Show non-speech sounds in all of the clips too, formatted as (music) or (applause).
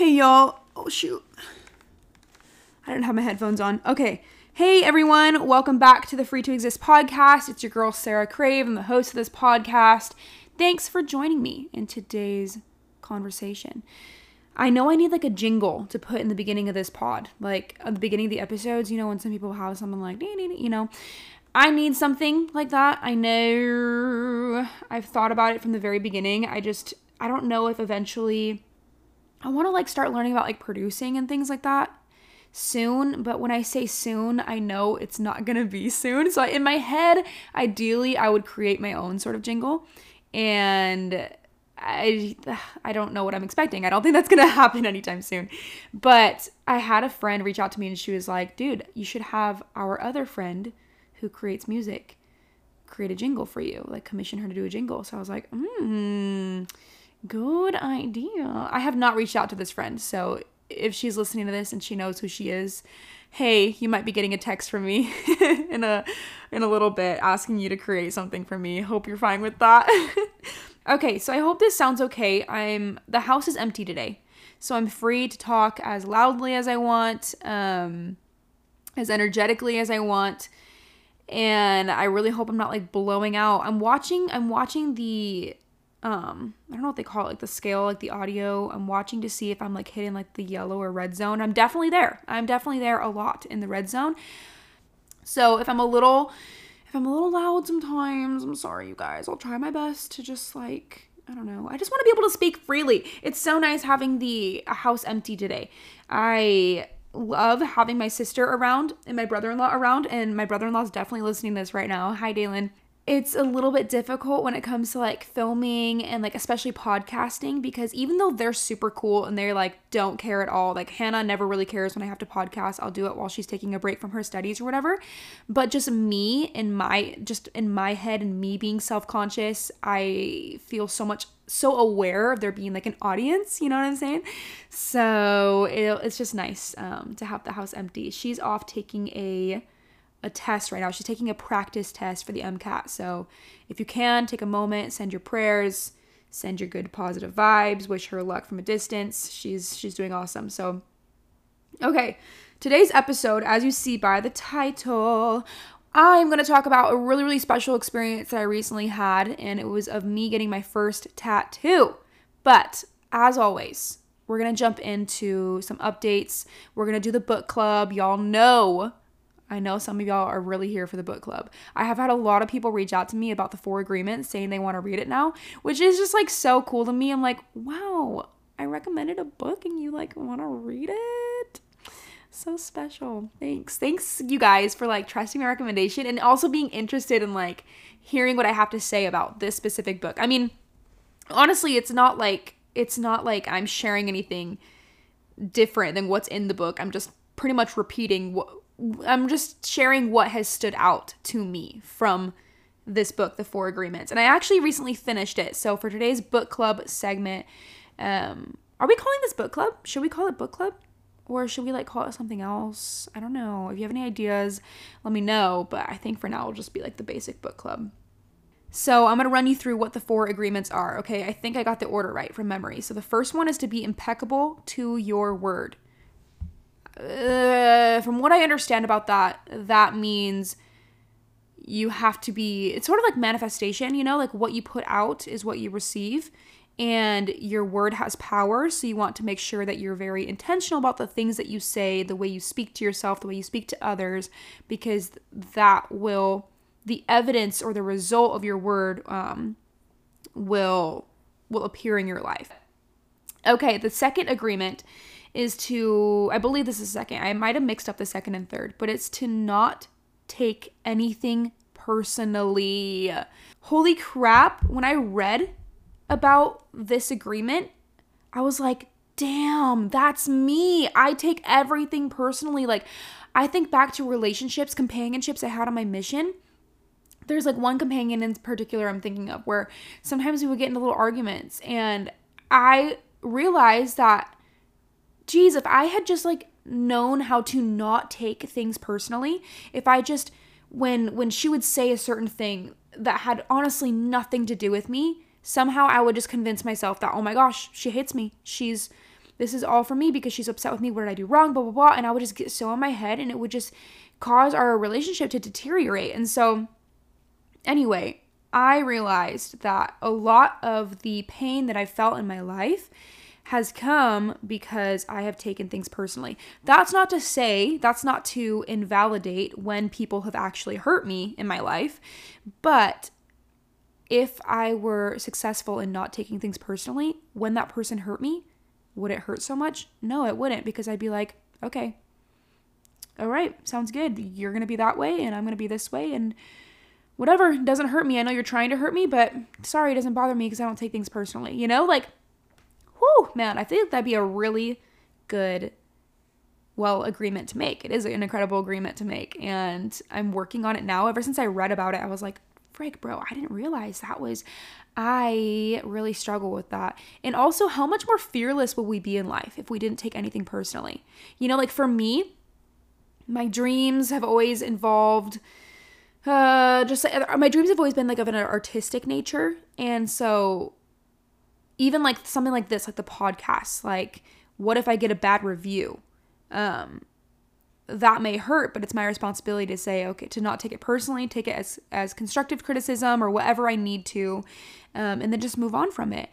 Hey y'all. Oh shoot. I don't have my headphones on. Okay. Hey everyone, welcome back to the Free to Exist podcast. It's your girl Sara Crave. I'm the host of this podcast. Thanks for joining me in today's conversation. I know I need like a jingle to put in the beginning of this pod. Like at the beginning of the episodes, you know, when some people have something like, you know, I need something like that. I know I've thought about it from the very beginning. I just, I don't know if eventually I want to like start learning about like producing and things like that soon. But when I say soon, I know it's not (laughs) going to be soon. So in my head, ideally, I would create my own sort of jingle. And I (sighs) I don't know what I'm expecting. I don't think that's gonna (laughs) happen anytime soon. But I had a friend reach out to me and she was like, "Dude, you should have our other friend who creates music create a jingle for you. Like commission her to do a jingle." So I was like, "Hmm, good idea." I have not reached out to this friend, so if she's listening to this and she knows who she is, hey, you might be getting a text from me (laughs) in a in a little bit asking you to create something for me. Hope you're fine with that. (laughs) Okay, so I hope this sounds okay. I'm the house is empty today. So I'm free to talk as loudly as I want, um, as energetically as I want. And I really hope I'm not like blowing out. I'm watching I'm watching the um I don't know what they call it, like the scale, like the audio. I'm watching to see if I'm like hitting like the yellow or red zone. I'm definitely there. I'm definitely there a lot in the red zone. So if I'm a little if I'm a little loud sometimes, I'm sorry, you guys. I'll try my best to just like, I don't know. I just want to be able to speak freely. It's so nice having the house empty today. I love having my sister around and my brother in law around, and my brother in law is definitely listening to this right now. Hi, Dalen it's a little bit difficult when it comes to like filming and like especially podcasting because even though they're super cool and they're like don't care at all like hannah never really cares when i have to podcast. I'll do it while she's taking a break from her studies or whatever. But just me in my just in my head and me being self-conscious i feel so much so aware of there being like an audience you know what i'm saying? So it, it's just nice um, to have the house empty. She's off taking a a test right now. She's taking a practice test for the MCAT. So if you can, take a moment, send your prayers, send your good positive vibes, wish her luck from a distance. She's she's doing awesome. So okay, today's episode, as you see by the title, I'm going to talk about a really really special experience that I recently had and it was of me getting my first tattoo. But as always, we're going to jump into some updates. We're going to do the book club. Y'all know I know some of y'all are really here for the book club. I have had a lot of people reach out to me about the four agreements saying they want to read it now, which is just like so cool to me. I'm like, wow, I recommended a book and you like want to read it? So special. Thanks. Thanks you guys for like trusting my recommendation and also being interested in like hearing what I have to say about this specific book. I mean, honestly, it's not like it's not like I'm sharing anything different than what's in the book. I'm just pretty much repeating what I'm just sharing what has stood out to me from this book, The Four Agreements. And I actually recently finished it. So for today's book club segment, um, are we calling this book club? Should we call it book club? Or should we like call it something else? I don't know. If you have any ideas, let me know. But I think for now it'll just be like the basic book club. So I'm going to run you through what the four agreements are. Okay, I think I got the order right from memory. So the first one is to be impeccable to your word uh, from what I understand about that, that means you have to be, it's sort of like manifestation, you know, like what you put out is what you receive. And your word has power. So you want to make sure that you're very intentional about the things that you say, the way you speak to yourself, the way you speak to others, because that will, the evidence or the result of your word um, will will appear in your life. Okay, the second agreement is to, I believe this is second. I might have mixed up the second and third, but it's to not take anything personally. Holy crap, when I read about this agreement, I was like, damn, that's me. I take everything personally. Like, I think back to relationships, companionships I had on my mission. There's like one companion in particular I'm thinking of where sometimes we would get into little arguments, and I realized that geez, if I had just like known how to not take things personally, if I just when when she would say a certain thing that had honestly nothing to do with me, somehow I would just convince myself that oh my gosh, she hates me. She's this is all for me because she's upset with me. What did I do wrong? Blah, blah, blah. And I would just get so in my head and it would just cause our relationship to deteriorate. And so, anyway, I realized that a lot of the pain that I felt in my life has come because I have taken things personally. That's not to say, that's not to invalidate when people have actually hurt me in my life, but if I were successful in not taking things personally, when that person hurt me, would it hurt so much? No, it wouldn't because I'd be like, okay, all right, sounds good. You're going to be that way and I'm going to be this way and whatever, doesn't hurt me. I know you're trying to hurt me, but sorry, it doesn't bother me because I don't take things personally. You know, like, whoo, man, I think that'd be a really good, well, agreement to make. It is an incredible agreement to make. And I'm working on it now. Ever since I read about it, I was like, frick, bro, I didn't realize that was, I really struggle with that. And also, how much more fearless would we be in life if we didn't take anything personally? You know, like for me, my dreams have always involved uh just uh, my dreams have always been like of an artistic nature and so even like something like this like the podcast like what if i get a bad review? Um that may hurt but it's my responsibility to say okay to not take it personally take it as as constructive criticism or whatever i need to um, and then just move on from it.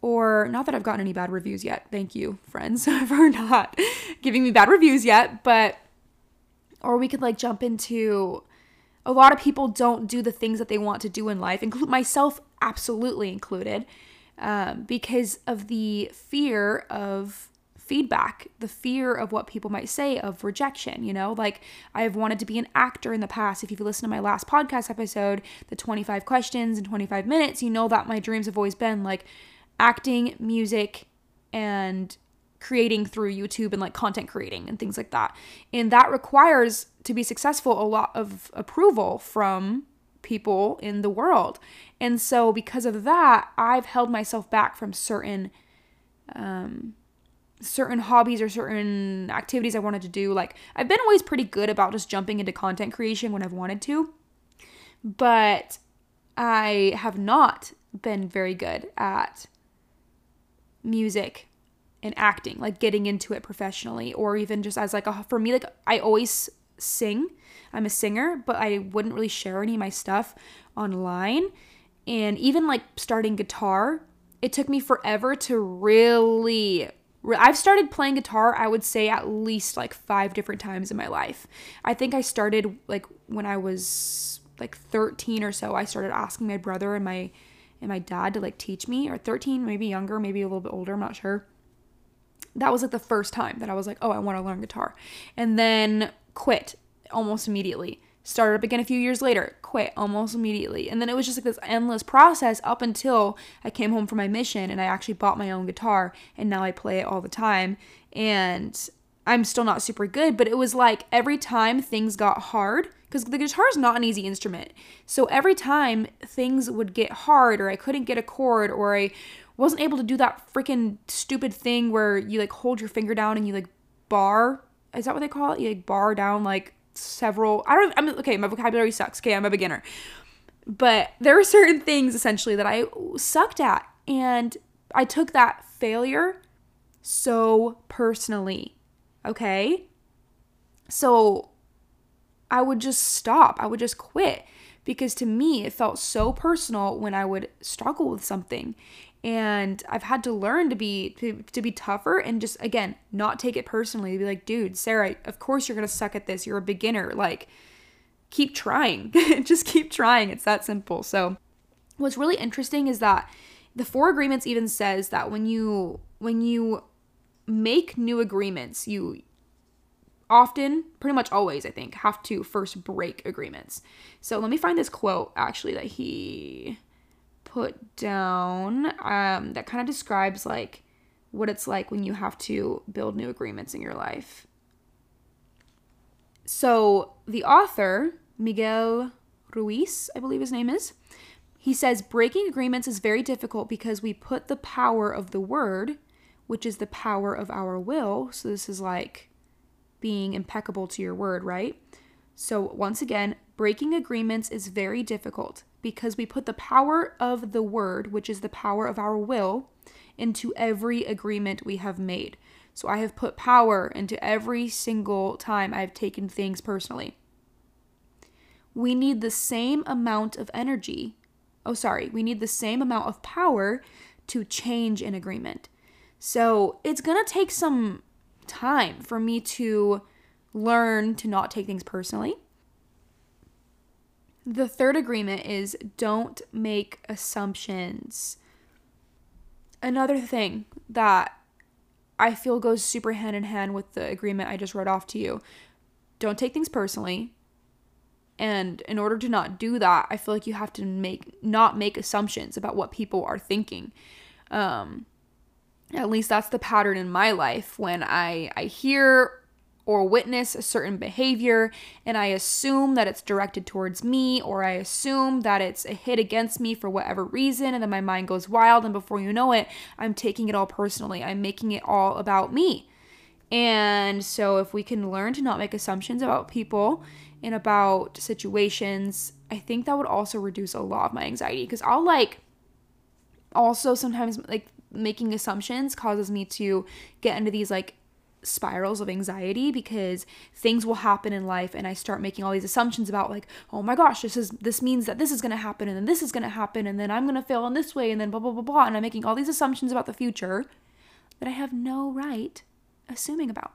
Or not that i've gotten any bad reviews yet. Thank you friends (laughs) for not giving me bad reviews yet but or we could like jump into a lot of people don't do the things that they want to do in life, include myself absolutely included, um, because of the fear of feedback, the fear of what people might say, of rejection. You know, like I've wanted to be an actor in the past. If you've listened to my last podcast episode, the 25 questions in 25 minutes, you know that my dreams have always been like acting, music, and creating through YouTube and like content creating and things like that. And that requires to be successful a lot of approval from people in the world. And so because of that, I've held myself back from certain um certain hobbies or certain activities I wanted to do. Like I've been always pretty good about just jumping into content creation when I've wanted to. But I have not been very good at music and acting, like getting into it professionally or even just as like a for me like I always sing. I'm a singer, but I wouldn't really share any of my stuff online. And even like starting guitar, it took me forever to really I've started playing guitar, I would say at least like 5 different times in my life. I think I started like when I was like 13 or so. I started asking my brother and my and my dad to like teach me or 13, maybe younger, maybe a little bit older, I'm not sure that was like the first time that I was like, oh, I want to learn guitar. And then quit almost immediately. Started up again a few years later, quit almost immediately. And then it was just like this endless process up until I came home from my mission and I actually bought my own guitar and now I play it all the time. And I'm still not super good, but it was like every time things got hard, because the guitar is not an easy instrument. So every time things would get hard, or I couldn't get a chord, or I wasn't able to do that freaking stupid thing where you like hold your finger down and you like bar. Is that what they call it? You like bar down like several. I don't. I'm okay. My vocabulary sucks. Okay, I'm a beginner. But there were certain things essentially that I sucked at, and I took that failure so personally. Okay, so I would just stop. I would just quit because to me it felt so personal when I would struggle with something and I've had to learn to be to, to be tougher and just again not take it personally. Be like, dude, Sara, of course you're gonna suck at this. You're a beginner. Like, keep trying. (laughs) just keep trying. It's that simple. So, what's really interesting is that the four agreements even says that when you when you make new agreements, you often, pretty much always, I think, have to first break agreements. So let me find this quote actually that he put down um, that kind of describes like what it's like when you have to build new agreements in your life. So the author, Miguel Ruiz, I believe his name is, he says breaking agreements is very difficult because we put the power of the word, which is the power of our will. So this is like being impeccable to your word, right? So once again, breaking agreements is very difficult because we put the power of the word, which is the power of our will, into every agreement we have made. So I have put power into every single time I've taken things personally. We need the same amount of energy. Oh, sorry. We need the same amount of power to change an agreement. So it's going to take some time for me to learn to not take things personally. The third agreement is don't make assumptions. Another thing that I feel goes super hand in hand with the agreement I just read off to you. Don't take things personally. And in order to not do that, I feel like you have to make not make assumptions about what people are thinking. Um, at least that's the pattern in my life when I I hear or witness a certain behavior and I assume that it's directed towards me or I assume that it's a hit against me for whatever reason and then my mind goes wild and before you know it I'm taking it all personally. I'm making it all about me. And so if we can learn to not make assumptions about people and about situations, I think that would also reduce a lot of my anxiety because I'll like also sometimes like making assumptions causes me to get into these like spirals of anxiety because things will happen in life and I start making all these assumptions about like, oh my gosh, this is this means that this is gonna happen and then this is gonna happen and then I'm gonna fail in this way and then blah blah blah blah and I'm making all these assumptions about the future that I have no right assuming about.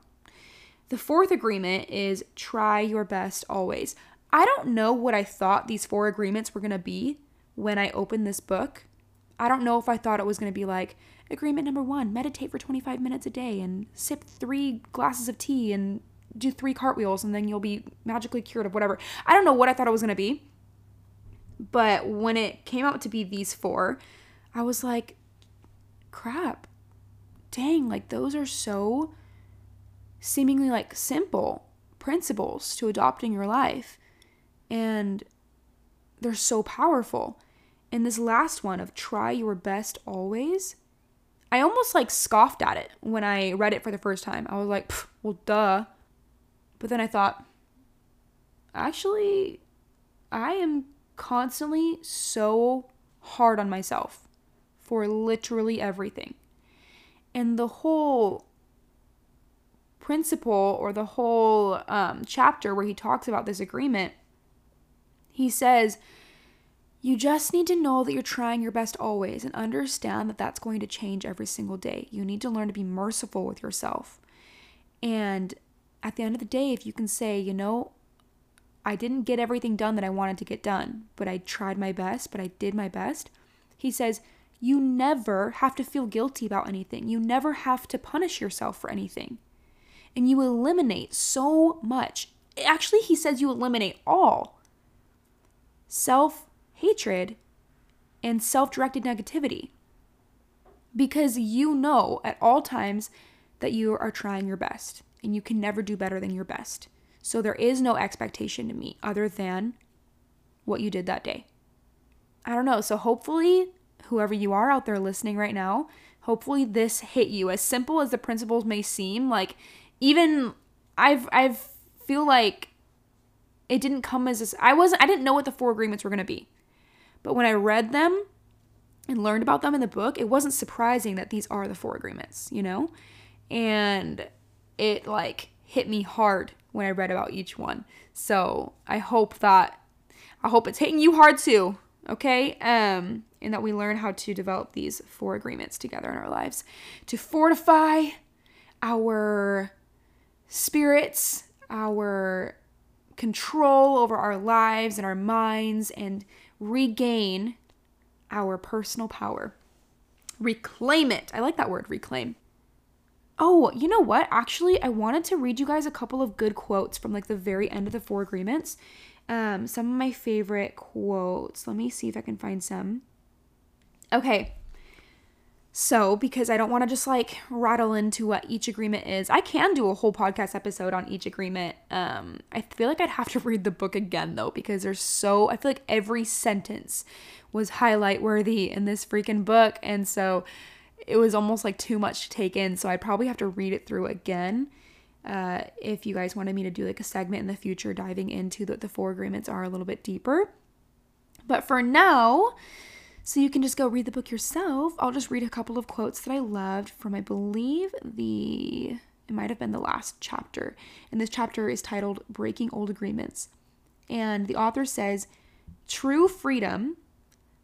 The fourth agreement is try your best always. I don't know what I thought these four agreements were gonna be when I opened this book. I don't know if I thought it was gonna be like Agreement number one meditate for 25 minutes a day and sip three glasses of tea and do three cartwheels and then you'll be magically cured of whatever. I don't know what I thought it was going to be. But when it came out to be these four, I was like, crap. Dang, like those are so seemingly like simple principles to adopting your life. And they're so powerful. And this last one of try your best always I almost like scoffed at it when I read it for the first time. I was like, well, duh. But then I thought, actually, I am constantly so hard on myself for literally everything. And the whole principle or the whole um, chapter where he talks about this agreement, he says, you just need to know that you're trying your best always and understand that that's going to change every single day. You need to learn to be merciful with yourself. And at the end of the day, if you can say, you know, I didn't get everything done that I wanted to get done, but I tried my best, but I did my best. He says, you never have to feel guilty about anything. You never have to punish yourself for anything. And you eliminate so much. Actually, he says you eliminate all self hatred, and self directed negativity. Because you know at all times that you are trying your best and you can never do better than your best. So there is no expectation to meet other than what you did that day. I don't know. So hopefully, whoever you are out there listening right now, hopefully this hit you. As simple as the principles may seem, like even I've I've feel like it didn't come as this, I wasn't I didn't know what the four agreements were going to be. But when I read them and learned about them in the book, it wasn't surprising that these are the four agreements, you know? And it like hit me hard when I read about each one. So I hope that I hope it's hitting you hard too, okay? Um, and that we learn how to develop these four agreements together in our lives to fortify our spirits, our control over our lives and our minds, and regain our personal power. Reclaim it. I like that word, reclaim. Oh, you know what? Actually, I wanted to read you guys a couple of good quotes from like the very end of the four agreements. Um, some of my favorite quotes. Let me see if I can find some. Okay, so, because I don't want to just like rattle into what each agreement is, I can do a whole podcast episode on each agreement. Um, I feel like I'd have to read the book again though, because there's so, I feel like every sentence was highlight worthy in this freaking book. And so it was almost like too much to take in. So I'd probably have to read it through again. Uh, if you guys wanted me to do like a segment in the future diving into what the four agreements are a little bit deeper. But for now, So you can just go read the book yourself. I'll just read a couple of quotes that I loved from, I believe, the, it might have been the last chapter. And this chapter is titled Breaking Old Agreements. And the author says, True freedom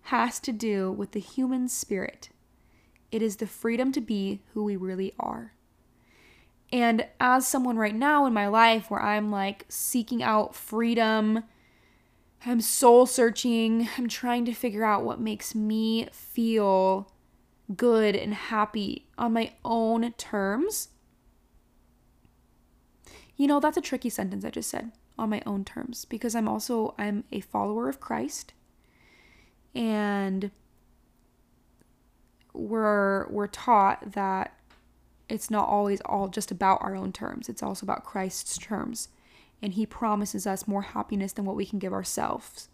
has to do with the human spirit. It is the freedom to be who we really are. And as someone right now in my life where I'm like seeking out freedom, I'm soul searching, I'm trying to figure out what makes me feel good and happy on my own terms. You know, that's a tricky sentence I just said, on my own terms, because I'm also I'm a follower of Christ. And we're we're taught that it's not always all just about our own terms. It's also about Christ's terms and he promises us more happiness than what we can give ourselves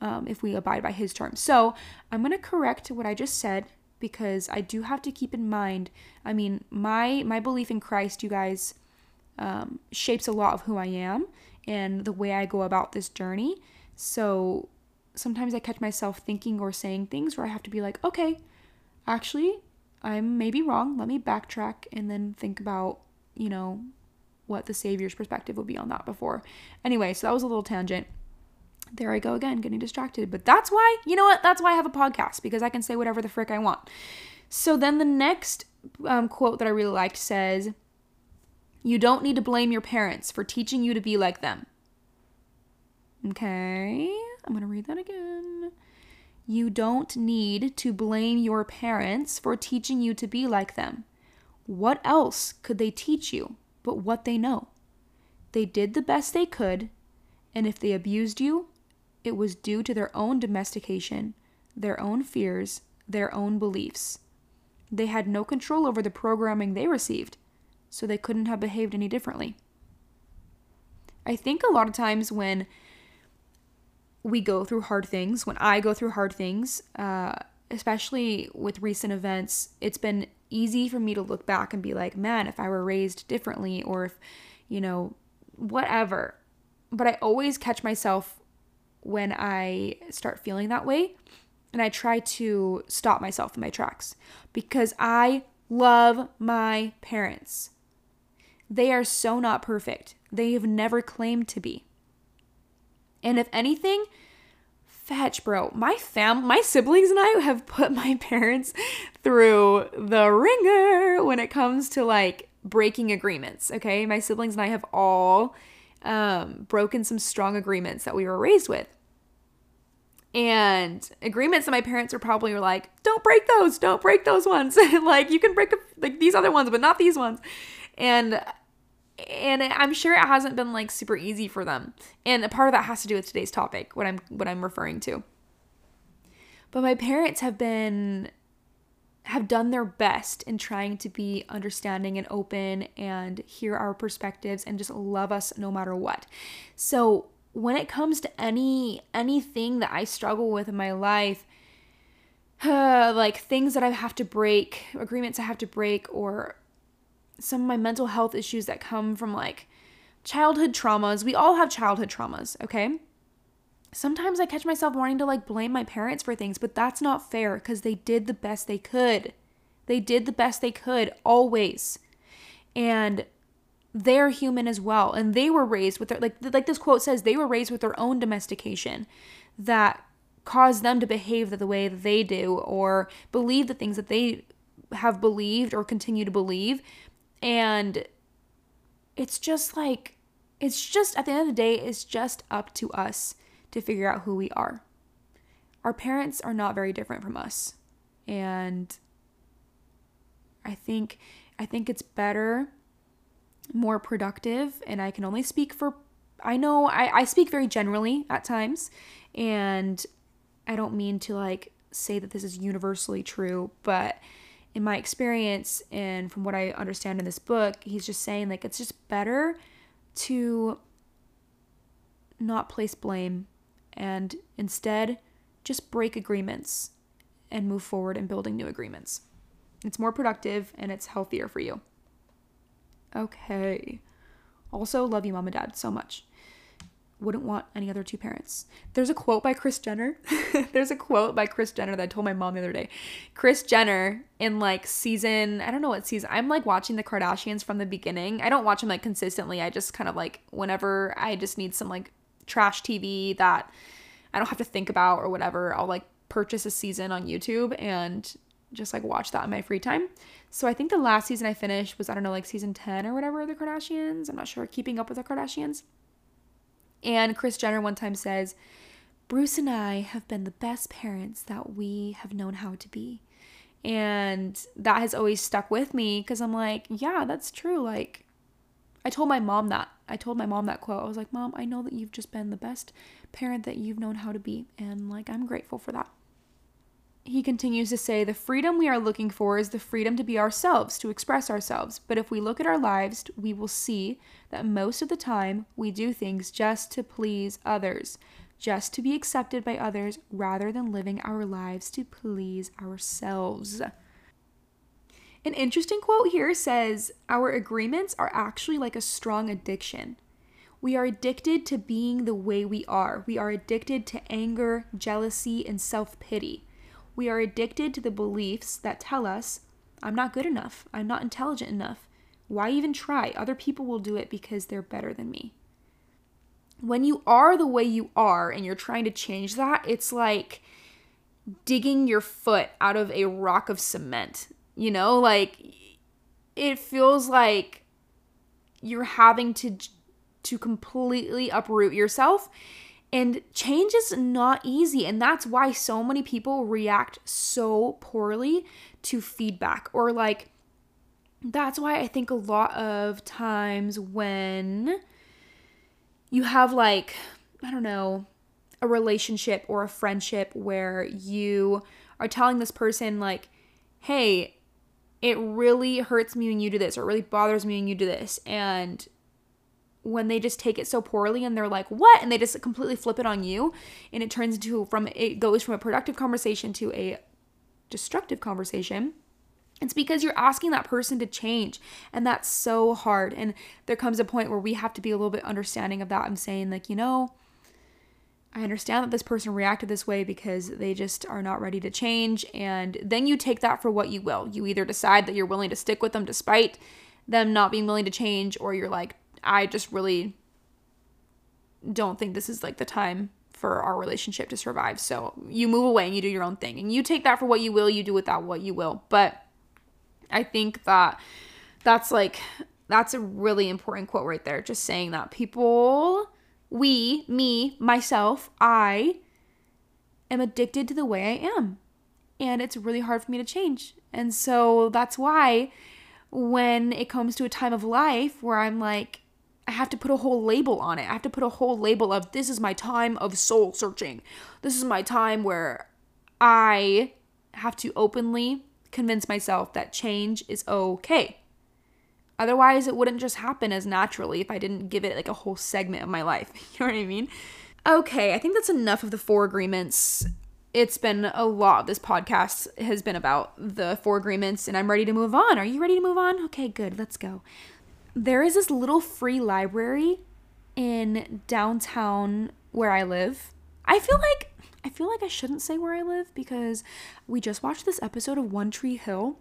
um, if we abide by his terms. So I'm going to correct what I just said because I do have to keep in mind. I mean, my my belief in Christ, you guys, um, shapes a lot of who I am and the way I go about this journey. So sometimes I catch myself thinking or saying things where I have to be like, okay, actually, I'm maybe wrong. Let me backtrack and then think about, you know, what the Savior's perspective would be on that before. Anyway, so that was a little tangent. There I go again, getting distracted. But that's why, you know what? That's why I have a podcast, because I can say whatever the frick I want. So then the next um, quote that I really liked says, You don't need to blame your parents for teaching you to be like them. Okay, I'm going to read that again. You don't need to blame your parents for teaching you to be like them. What else could they teach you but what they know. They did the best they could, and if they abused you, it was due to their own domestication, their own fears, their own beliefs. They had no control over the programming they received, so they couldn't have behaved any differently. I think a lot of times when we go through hard things, when I go through hard things, uh, especially with recent events, it's been easy for me to look back and be like, man, if I were raised differently or if, you know, whatever. But I always catch myself when I start feeling that way and I try to stop myself in my tracks because I love my parents. They are so not perfect. They have never claimed to be. And if anything, fetch, bro. My fam, my siblings and I have put my (laughs) parents through the ringer when it comes to like breaking agreements. Okay, my siblings and I have all um, broken some strong agreements that we were raised with. And agreements that my parents were probably were like, don't break those, don't break those ones. (laughs) like you can break like these other ones, but not these ones. And and I'm sure it hasn't been like super easy for them. And a part of that has to do with today's topic, what I'm what I'm referring to. But my parents have been have done their best in trying to be understanding and open and hear our perspectives and just love us no matter what. So, when it comes to any anything that I struggle with in my life, uh, (sighs) like things that I have to break, agreements I have to break or some of my mental health issues that come from like childhood traumas. We all have childhood traumas, okay? Sometimes I catch myself wanting to like blame my parents for things, but that's not fair because they did the best they could. They did the best they could always. And they're human as well and they were raised with their like like this quote says they were raised with their own domestication that caused them to behave the way that they do or believe the things that they have believed or continue to believe and it's just like, it's just, at the end of the day, it's just up to us to figure out who we are. Our parents are not very different from us. And I think, I think it's better, more productive, and I can only speak for, I know I, I speak very generally at times, and I don't mean to like say that this is universally true, but in my experience and from what I understand in this book, he's just saying like it's just better to not place blame and instead just break agreements and move forward in building new agreements. It's more productive and it's healthier for you. Okay. Also, love you, mom and dad, so much. Wouldn't want any other two parents. There's a quote by Kris Jenner. (laughs) There's a quote by Kris Jenner that I told my mom the other day. Kris Jenner in like season, I don't know what season. I'm like watching the Kardashians from the beginning. I don't watch them like consistently. I just kind of like whenever I just need some like trash TV that I don't have to think about or whatever, I'll like purchase a season on YouTube and just like watch that in my free time. So I think the last season I finished was I don't know like season 10 or whatever the Kardashians. I'm not sure keeping up with the Kardashians. And Kris Jenner one time says, Bruce and I have been the best parents that we have known how to be. And that has always stuck with me because I'm like, yeah, that's true. Like, I told my mom that. I told my mom that quote. I was like, Mom, I know that you've just been the best parent that you've known how to be. And like, I'm grateful for that. He continues to say, The freedom we are looking for is the freedom to be ourselves, to express ourselves. But if we look at our lives, we will see that most of the time we do things just to please others, just to be accepted by others, rather than living our lives to please ourselves. An interesting quote here says, Our agreements are actually like a strong addiction. We are addicted to being the way we are. We are addicted to anger, jealousy, and self pity. We are addicted to the beliefs that tell us, I'm not good enough, I'm not intelligent enough. Why even try? Other people will do it because they're better than me. When you are the way you are and you're trying to change that, it's like digging your foot out of a rock of cement. You know, like it feels like you're having to to completely uproot yourself and change is not easy. And that's why so many people react so poorly to feedback or like, that's why I think a lot of times when you have like, I don't know, a relationship or a friendship where you are telling this person, like, hey, it really hurts me when you do this, or it really bothers me when you do this. And when they just take it so poorly and they're like, what? And they just completely flip it on you. And it turns into from it goes from a productive conversation to a destructive conversation. It's because you're asking that person to change. And that's so hard. And there comes a point where we have to be a little bit understanding of that. I'm saying, like, you know, I understand that this person reacted this way because they just are not ready to change. And then you take that for what you will. You either decide that you're willing to stick with them despite them not being willing to change, or you're like, I just really don't think this is like the time for our relationship to survive. So you move away and you do your own thing. And you take that for what you will, you do with that what you will. But I think that that's like that's a really important quote right there. Just saying that people we, me, myself, I am addicted to the way I am. And it's really hard for me to change. And so that's why when it comes to a time of life where I'm like I have to put a whole label on it. I have to put a whole label of this is my time of soul searching. This is my time where I have to openly convince myself that change is okay. Otherwise, it wouldn't just happen as naturally if I didn't give it like a whole segment of my life. (laughs) You know what I mean? Okay, I think that's enough of the four agreements. It's been a lot. This podcast has been about the four agreements, and I'm ready to move on. Are you ready to move on? Okay, good. Let's go there is this little free library in downtown where I live. I feel like I feel like I shouldn't say where I live because we just watched this episode of One Tree Hill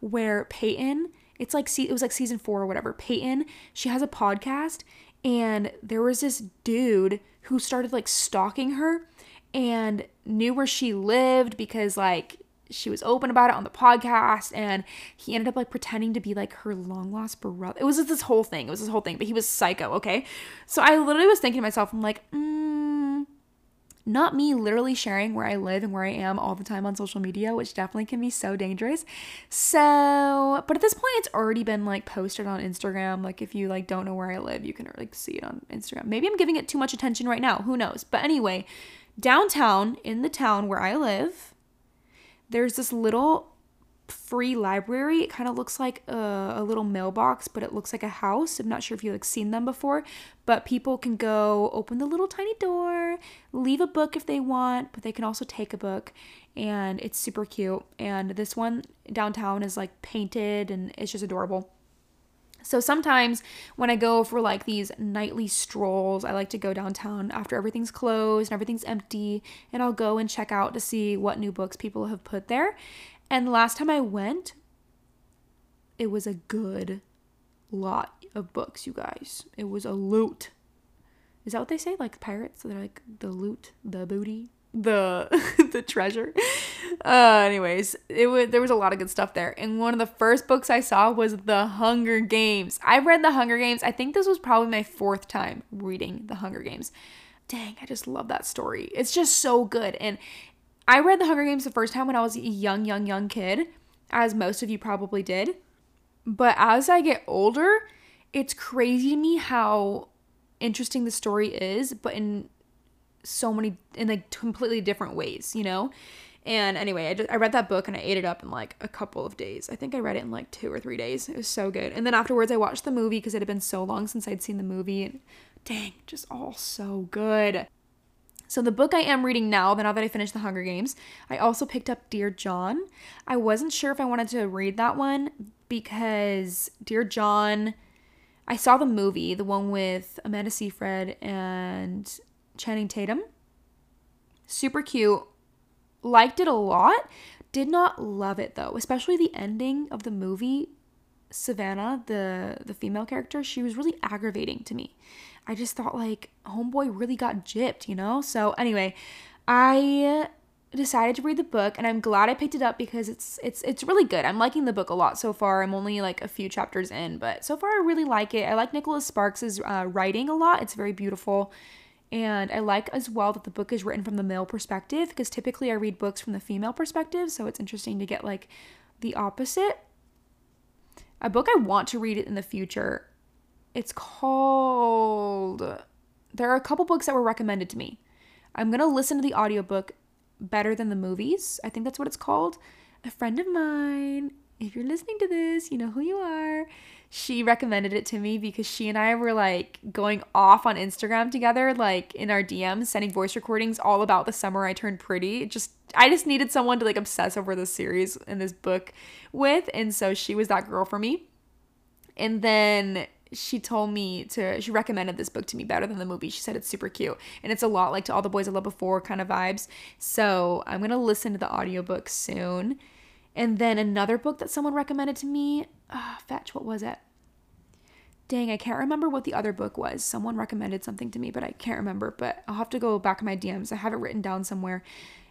where Peyton, it's like it was like season 4 or whatever. Peyton, she has a podcast and there was this dude who started like stalking her and knew where she lived because like she was open about it on the podcast and he ended up like pretending to be like her long lost brother. It was just this whole thing. It was this whole thing, but he was psycho, okay? So I literally was thinking to myself, I'm like, mm, not me literally sharing where I live and where I am all the time on social media, which definitely can be so dangerous. So, but at this point it's already been like posted on Instagram. Like if you like don't know where I live, you can like see it on Instagram. Maybe I'm giving it too much attention right now. Who knows? But anyway, downtown in the town where I live, there's this little free library. It kind of looks like a, a, little mailbox, but it looks like a house. I'm not sure if you've like seen them before, but people can go open the little tiny door, leave a book if they want, but they can also take a book, and it's super cute. And this one downtown is like painted and it's just adorable. So sometimes when I go for like these nightly strolls, I like to go downtown after everything's closed and everything's empty, and I'll go and check out to see what new books people have put there. And the last time I went, it was a good lot of books, you guys. It was a loot. Is that what they say? Like pirates? They're like the loot, the booty, the (laughs) the treasure. Uh, anyways, it was there was a lot of good stuff there. And one of the first books I saw was The Hunger Games. I read The Hunger Games. I think this was probably my fourth time reading The Hunger Games. Dang, I just love that story. It's just so good. And I read The Hunger Games the first time when I was a young, young, young kid, as most of you probably did. But as I get older, it's crazy to me how interesting the story is, but in so many, in like completely different ways, you know? And anyway, I, just, I read that book and I ate it up in like a couple of days. I think I read it in like two or three days. It was so good. And then afterwards, I watched the movie because it had been so long since I'd seen the movie. And dang, just all so good. So, the book I am reading now, now that I finished The Hunger Games, I also picked up Dear John. I wasn't sure if I wanted to read that one because Dear John, I saw the movie, the one with Amanda Seyfried and Channing Tatum. Super cute. Liked it a lot. Did not love it though, especially the ending of the movie. Savannah, the the female character, she was really aggravating to me. I just thought like homeboy really got gypped, you know? So anyway, I decided to read the book and I'm glad I picked it up because it's it's it's really good. I'm liking the book a lot so far. I'm only like a few chapters in, but so far I really like it. I like Nicholas Sparks's uh, writing a lot. It's very beautiful. And I like as well that the book is written from the male perspective because typically I read books from the female perspective, so it's interesting to get like the opposite. A book I want to read it in the future it's called. There are a couple books that were recommended to me. I'm going to listen to the audiobook better than the movies. I think that's what it's called. A friend of mine, if you're listening to this, you know who you are. She recommended it to me because she and I were like going off on Instagram together, like in our DMs, sending voice recordings all about the summer I turned pretty. just I just needed someone to like obsess over this series and this book with, and so she was that girl for me. And then she told me to she recommended this book to me better than the movie she said it's super cute and it's a lot like to all the boys i loved before kind of vibes so i'm gonna listen to the audiobook soon and then another book that someone recommended to me uh, fetch what was it dang i can't remember what the other book was someone recommended something to me but i can't remember but i'll have to go back in my dms i have it written down somewhere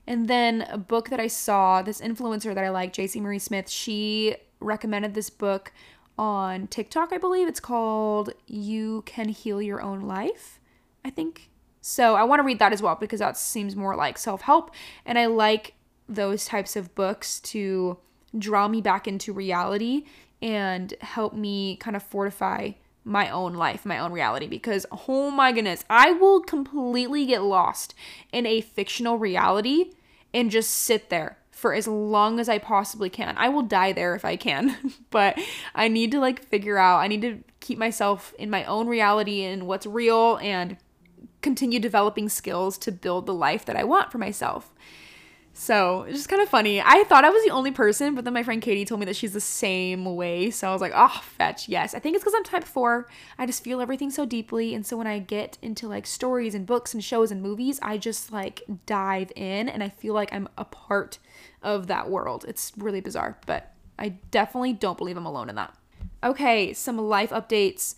and then a book that i saw this influencer that i like jc marie smith she recommended this book on TikTok, I believe. It's called You Can Heal Your Own Life, I think. So I want to read that as well because that seems more like self help. And I like those types of books to draw me back into reality and help me kind of fortify my own life, my own reality. Because, oh my goodness, I will completely get lost in a fictional reality and just sit there for as long as I possibly can. I will die there if I can, (laughs) but I need to like figure out, I need to keep myself in my own reality and what's real and continue developing skills to build the life that I want for myself. So it's just kind of funny. I thought I was the only person, but then my friend Katie told me that she's the same way. So I was like, oh, fetch, yes. I think it's because I'm type four. I just feel everything so deeply. And so when I get into like stories and books and shows and movies, I just like dive in and I feel like I'm a part of that world. It's really bizarre, but I definitely don't believe I'm alone in that. Okay, some life updates.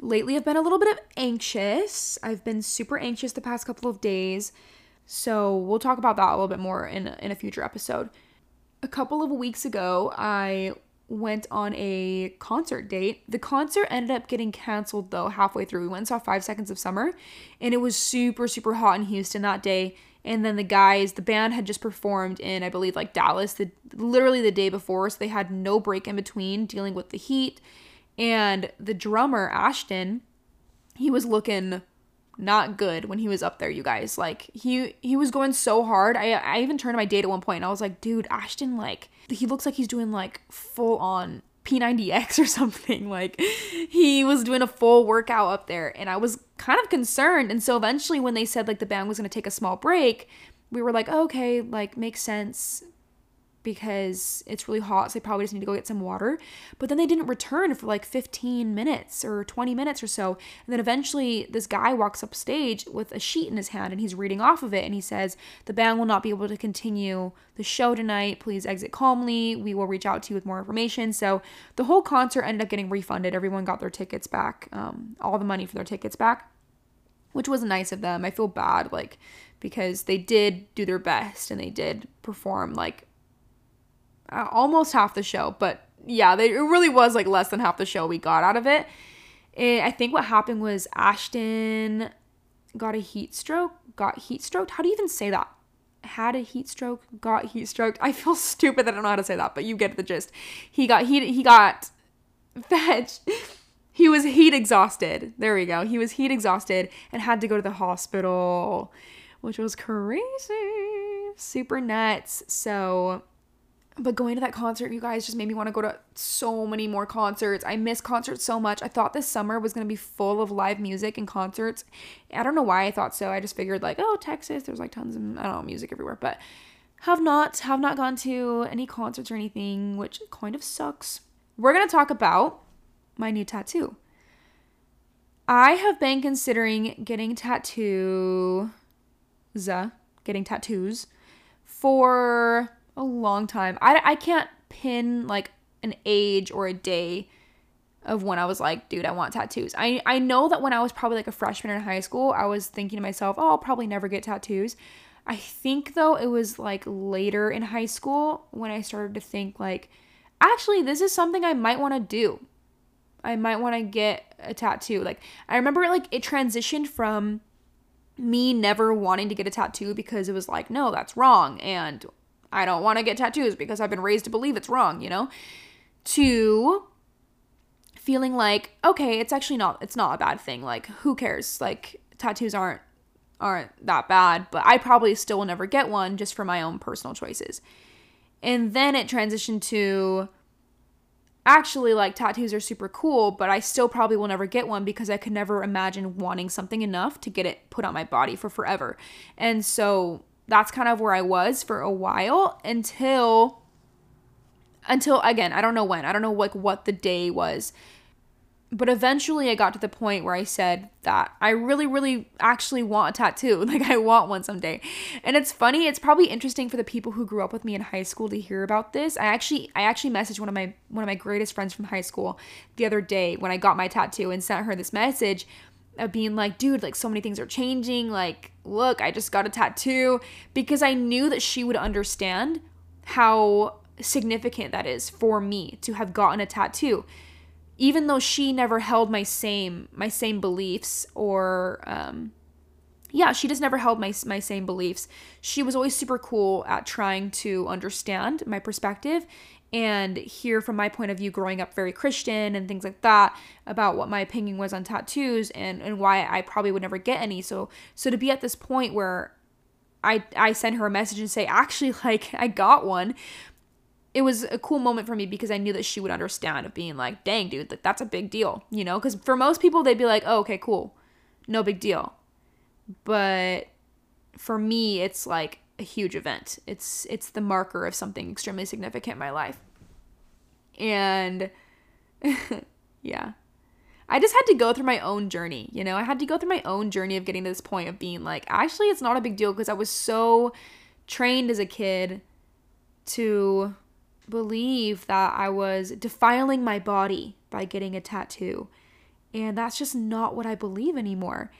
Lately, I've been a little bit of anxious. I've been super anxious the past couple of days. So we'll talk about that a little bit more in in a future episode. A couple of weeks ago, I went on a concert date. The concert ended up getting canceled though halfway through. We went and saw 5 Seconds of Summer and it was super super hot in Houston that day. And then the guys, the band had just performed in I believe like Dallas the literally the day before, so they had no break in between dealing with the heat. And the drummer Ashton, he was looking not good when he was up there, you guys. Like he he was going so hard. I I even turned my date at one point and I was like, dude, Ashton, like he looks like he's doing like full on P90X (laughs) or something. Like he was doing a full workout up there and I was kind of concerned. And so eventually when they said like the band was gonna take a small break, we were like, oh, okay, like makes sense. Because it's really hot. So they probably just need to go get some water. But then they didn't return for like 15 minutes or 20 minutes or so. And then eventually this guy walks up stage with a sheet in his hand and he's reading off of it. And he says, The band will not be able to continue the show tonight. Please exit calmly. We will reach out to you with more information. So the whole concert ended up getting refunded. Everyone got their tickets back, um, all the money for their tickets back, which was nice of them. I feel bad, like, because they did do their best and they did perform like uh, almost half the show, but yeah, they, it really was like less than half the show we got out of it. I think what happened was Ashton got a heat stroke, got heat stroked. How do you even say that? Had a heat stroke, got heat stroked. I feel (laughs) stupid that I don't know how to say that, but you get the gist. He got heat. He got (laughs) fetched. He was heat exhausted. There we go. He was heat exhausted and had to go to the hospital, which was crazy, super nuts. So but going to that concert, you guys just made me want to go to so many more concerts. I miss concerts so much. I thought this summer was going to be full of live music and concerts. I don't know why I thought so. I just figured like, oh, Texas, there's like tons of I don't know, music everywhere, but have not have not gone to any concerts or anything, which kind of sucks. We're going to talk about my new tattoo. I have been considering getting tattoos, getting tattoos for a long time. I, I can't pin like an age or a day of when I was like, dude, I want tattoos. I, I know that when I was probably like a freshman in high school, I was thinking to myself, oh, I'll probably never get tattoos. I think though it was like later in high school when I started to think like, actually, this is something I might want to do. I might want to get a tattoo. Like I remember like it transitioned from me never wanting to get a tattoo because it was like, no, that's wrong and I don't want to get tattoos because I've been raised to believe it's wrong, you know? To feeling like, okay, it's actually not it's not a bad thing. Like who cares? Like tattoos aren't aren't that bad, but I probably still will never get one just for my own personal choices. And then it transitioned to actually like tattoos are super cool, but I still probably will never get one because I could never imagine wanting something enough to get it put on my body for forever. And so that's kind of where I was for a while until until again, I don't know when. I don't know like what the day was. But eventually I got to the point where I said that I really really actually want a tattoo. (laughs) Like I want one someday. And it's funny, it's probably interesting for the people who grew up with me in high school to hear about this. I actually I actually messaged one of my one of my greatest friends from high school the other day when I got my tattoo and sent her this message of being like, dude, like so many things are changing. Like, look, I just got a tattoo because I knew that she would understand how significant that is for me to have gotten a tattoo. Even though she never held my same my same beliefs or um yeah, she just never held my my same beliefs. She was always super cool at trying to understand my perspective and hear from my point of view growing up very Christian and things like that about what my opinion was on tattoos and, and why I probably would never get any. So so to be at this point where I I send her a message and say, actually (laughs) like I got one, it was a cool moment for me because I knew that she would understand of being like, dang dude, like that's a big deal, you know? Because for most people they'd be like, oh, okay, cool. No big deal. But for me, it's like a huge event. It's it's the marker of something extremely significant in my life. And (laughs) yeah. I just had to go through my own journey, you know? I had to go through my own journey of getting to this point of being like, actually it's not a big deal because I was so trained as a kid to believe that I was defiling my body by getting a tattoo. And that's just not what I believe anymore.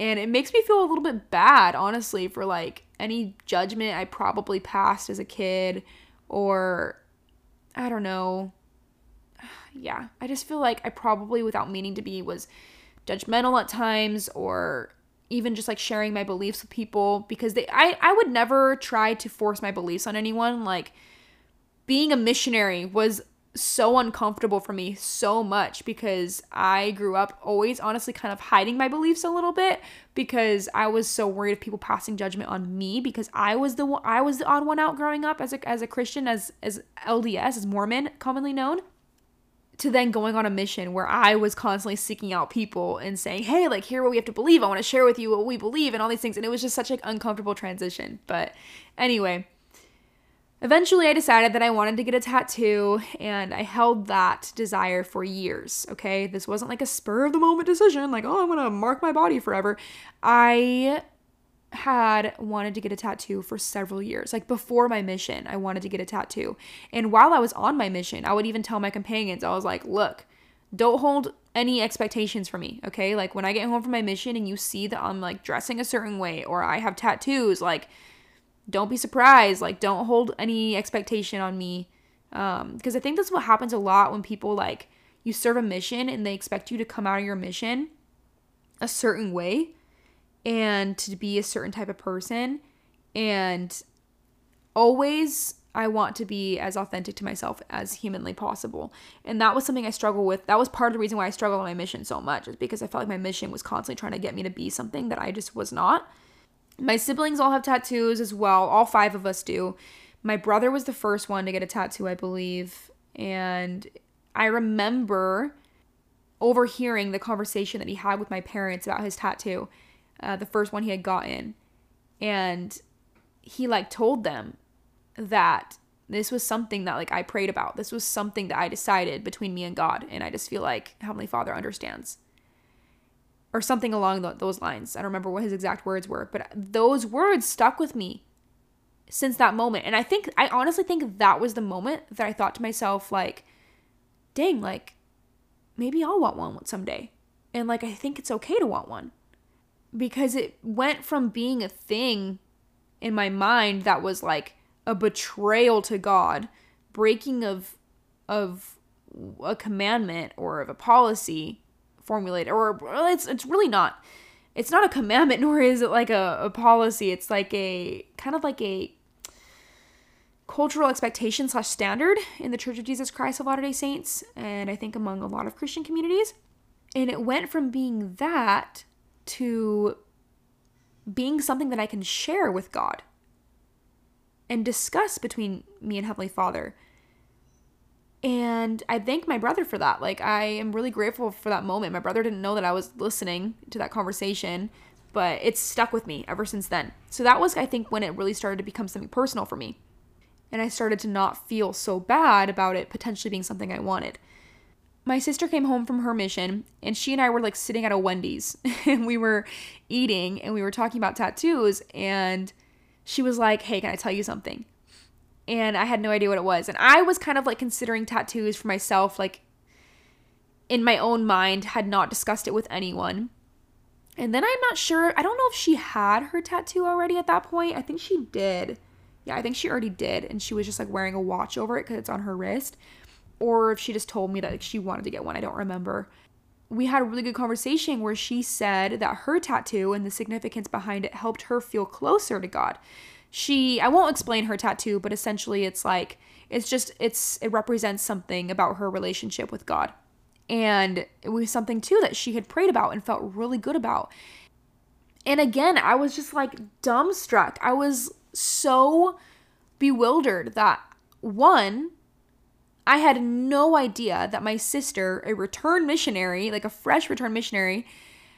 And it makes me feel a little bit bad, honestly, for like any judgment I probably passed as a kid or I don't know. (sighs) Yeah, I just feel like I probably, without meaning to be, was judgmental at times or even just like sharing my beliefs with people because they I, I would never try to force my beliefs on anyone. Like being a missionary was so uncomfortable for me so much because I grew up always honestly kind of hiding my beliefs a little bit because I was so worried of people passing judgment on me because I was the one, I was the odd one out growing up as a as a Christian as as LDS as Mormon commonly known to then going on a mission where I was constantly seeking out people and saying, "Hey, like here what we have to believe. I want to share with you what we believe and all these things." And it was just such an uncomfortable transition. But anyway, eventually I decided that I wanted to get a tattoo and I held that desire for years. Okay. This wasn't like a spur of the moment decision, like, oh, I'm to mark my body forever. I had wanted to get a tattoo for several years. Like before my mission, I wanted to get a tattoo. And while I was on my mission, I would even tell my companions, I was like, look, don't hold any expectations for me, okay? Like when I get home from my mission and you see that I'm like dressing a certain way or I have tattoos, like don't be surprised. Like don't hold any expectation on me. Um, because I think that's what happens a lot when people like you serve a mission and they expect you to come out of your mission a certain way and to be a certain type of person. And always, I want to be as authentic to myself as humanly possible. And that was something I struggled with. That was part of the reason why I struggled on my mission so much, is because I felt like my mission was constantly trying to get me to be something that I just was not. My siblings all have tattoos as well. All five of us do. My brother was the first one to get a tattoo, I believe. And I remember overhearing the conversation that he had with my parents about his tattoo uh, the first one he had gotten, and he like told them that this was something that like I prayed about. This was something that I decided between me and God, and I just feel like Heavenly Father understands. Or something along those lines. I don't remember what his exact words were, but those words stuck with me since that moment. And I think, I honestly think that was the moment that I thought to myself, like, dang, like, maybe I'll want one someday. And like, I think it's okay to want one because it went from being a thing in my mind that was like a betrayal to God, breaking of of a commandment or of a policy formulated or it's it's really not it's not a commandment (laughs) nor is it like a, a policy it's like a kind of like a cultural expectation slash standard in the church of jesus christ of latter day saints and i think among a lot of christian communities and it went from being that to being something that I can share with God and discuss between me and Heavenly Father. And I thank my brother for that. Like, I am really grateful for that moment. My brother didn't know that I was listening to that conversation, but it's stuck with me ever since then. So, that was, I think, when it really started to become something personal for me. And I started to not feel so bad about it potentially being something I wanted my sister came home from her mission and she and I were like sitting at a Wendy's (laughs) and we were eating and we were talking about tattoos and she was like, "Hey, can I tell you something?" And I had no idea what it was. And I was kind of like considering tattoos for myself like in my own mind, had not discussed it with anyone. And then I'm not sure, I don't know if she had her tattoo already at that point. I think she did. Yeah, I think she already did and she was just like wearing a watch over it cuz it's on her wrist or if she just told me that like, she wanted to get one. I don't remember. We had a really good conversation where she said that her tattoo and the significance behind it helped her feel closer to God. She, I won't explain her tattoo, but essentially it's like, it's just, it's, it represents something about her relationship with God. And it was something too that she had prayed about and felt really good about. And again, I was just like dumbstruck. I was so bewildered that one, I had no idea that my sister, a return missionary, like a fresh return missionary,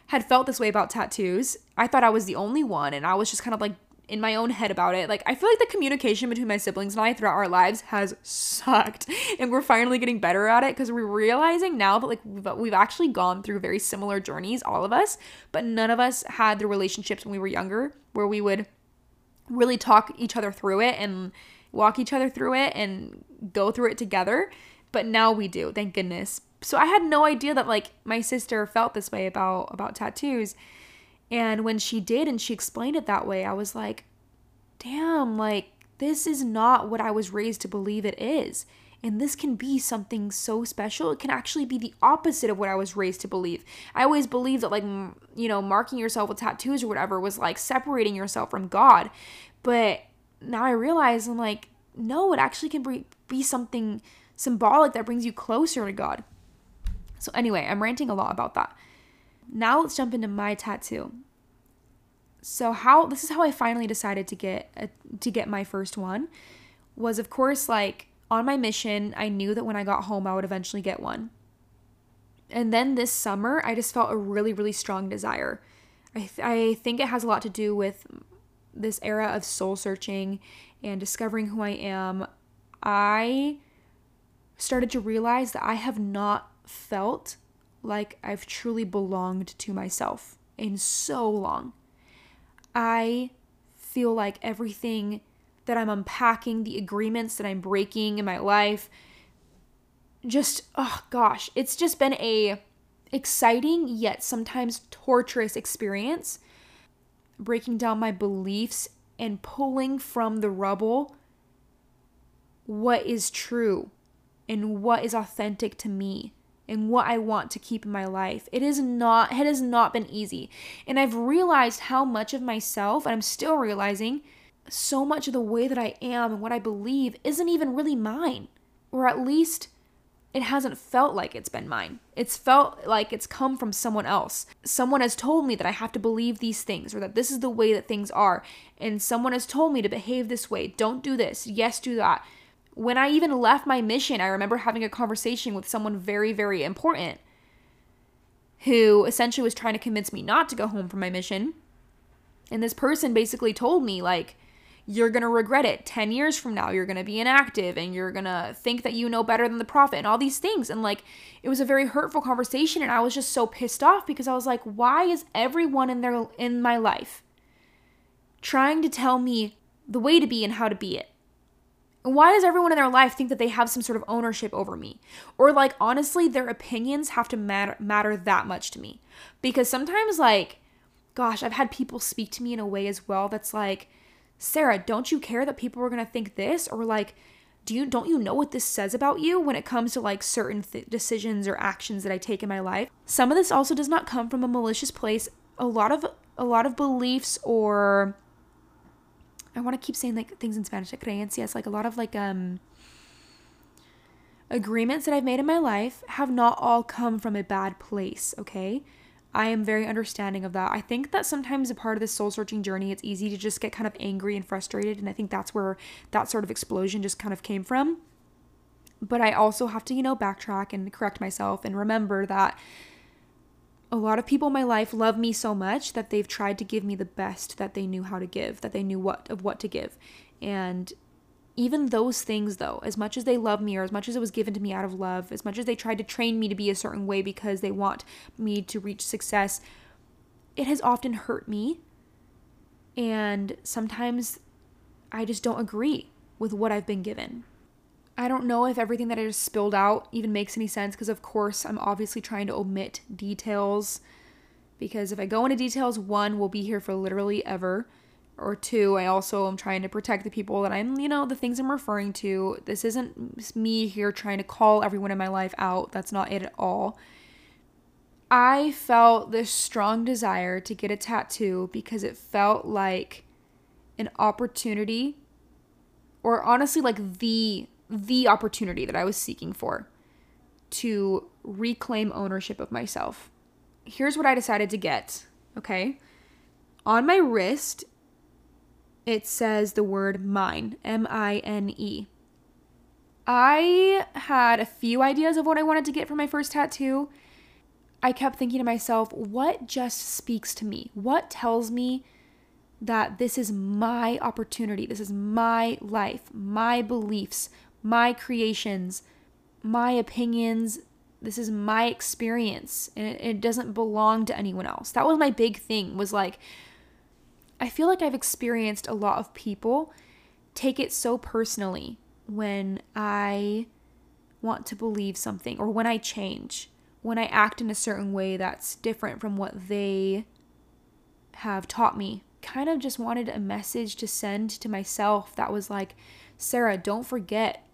had felt this way about tattoos. I thought I was the only one, and I was just kind of like in my own head about it. Like, I feel like the communication between my siblings and I throughout our lives has sucked. (laughs) And we're finally getting better at it because we're realizing now that, like, we've, actually gone through very similar journeys, all of us, but none of us had the relationships when we were younger where we would really talk each other through it and walk each other through it and go through it together. But now we do, thank goodness. So I had no idea that like my sister felt this way about about tattoos. And when she did and she explained it that way, I was like, damn, like this is not what I was raised to believe it is. And this can be something so special. It can actually be the opposite of what I was raised to believe. I always believed that, like, you know, marking yourself with tattoos or whatever was like separating yourself from God. But now I realize I'm like, no, it actually can be something symbolic that brings you closer to God. So, anyway, I'm ranting a lot about that. Now let's jump into my tattoo. So, how this is how I finally decided to get a, to get my first one was of course like on my mission, I knew that when I got home I would eventually get one. And then this summer, I just felt a really really strong desire. I th- I think it has a lot to do with this era of soul searching and discovering who I am, I started to realize that I have not felt like I've truly belonged to myself in so long. I feel like everything that I'm unpacking, the agreements that I'm breaking in my life, just oh gosh, it's just been a exciting yet sometimes torturous experience breaking down my beliefs and pulling from the rubble what is true and what is authentic to me and what I want to keep in my life. It is not it has not been easy. And I've realized how much of myself, and I'm still realizing so much of the way that I am and what I believe isn't even really mine. Or at least it hasn't felt like it's been mine. It's felt like it's come from someone else. Someone has told me that I have to believe these things or that this is the way that things are. And someone has told me to behave this way. Don't do this. Yes, do that. When I even left my mission, I remember having a conversation with someone very, very important who essentially was trying to convince me not to go home from my mission. And this person basically told me, like, you're going to regret it 10 years from now. You're going to be inactive and you're going to think that you know better than the prophet and all these things. And like, it was a very hurtful conversation. And I was just so pissed off because I was like, why is everyone in their, in my life trying to tell me the way to be and how to be it? Why does everyone in their life think that they have some sort of ownership over me? Or like, honestly, their opinions have to matter, matter that much to me. Because sometimes like, gosh, I've had people speak to me in a way as well that's like, Sara, don't you care that people are going to think this? Or like, do you don't you know what this says about you when it comes to like certain th- decisions or actions that I take in my life? Some of this also does not come from a malicious place. A lot of a lot of beliefs or I want to keep saying like things in Spanish, creencias, like a lot of like um agreements that I've made in my life have not all come from a bad place, okay? I am very understanding of that. I think that sometimes a part of this soul searching journey, it's easy to just get kind of angry and frustrated. And I think that's where that sort of explosion just kind of came from. But I also have to, you know, backtrack and correct myself and remember that a lot of people in my life love me so much that they've tried to give me the best that they knew how to give, that they knew what of what to give. And even those things though as much as they love me or as much as it was given to me out of love as much as they tried to train me to be a certain way because they want me to reach success it has often hurt me and sometimes i just don't agree with what i've been given i don't know if everything that i just spilled out even makes any sense because of course i'm obviously trying to omit details because if i go into details one we'll be here for literally ever or two, I also am trying to protect the people that I'm, you know, the things I'm referring to. This isn't me here trying to call everyone in my life out. That's not it at all. I felt this strong desire to get a tattoo because it felt like an opportunity or honestly like the the opportunity that I was seeking for to reclaim ownership of myself. Here's what I decided to get, okay? On my wrist it says the word mine, M I N E. I had a few ideas of what I wanted to get for my first tattoo. I kept thinking to myself, what just speaks to me? What tells me that this is my opportunity? This is my life, my beliefs, my creations, my opinions. This is my experience and it, it doesn't belong to anyone else. That was my big thing was like I feel like I've experienced a lot of people take it so personally when I want to believe something or when I change, when I act in a certain way that's different from what they have taught me. Kind of just wanted a message to send to myself that was like, Sara, don't forget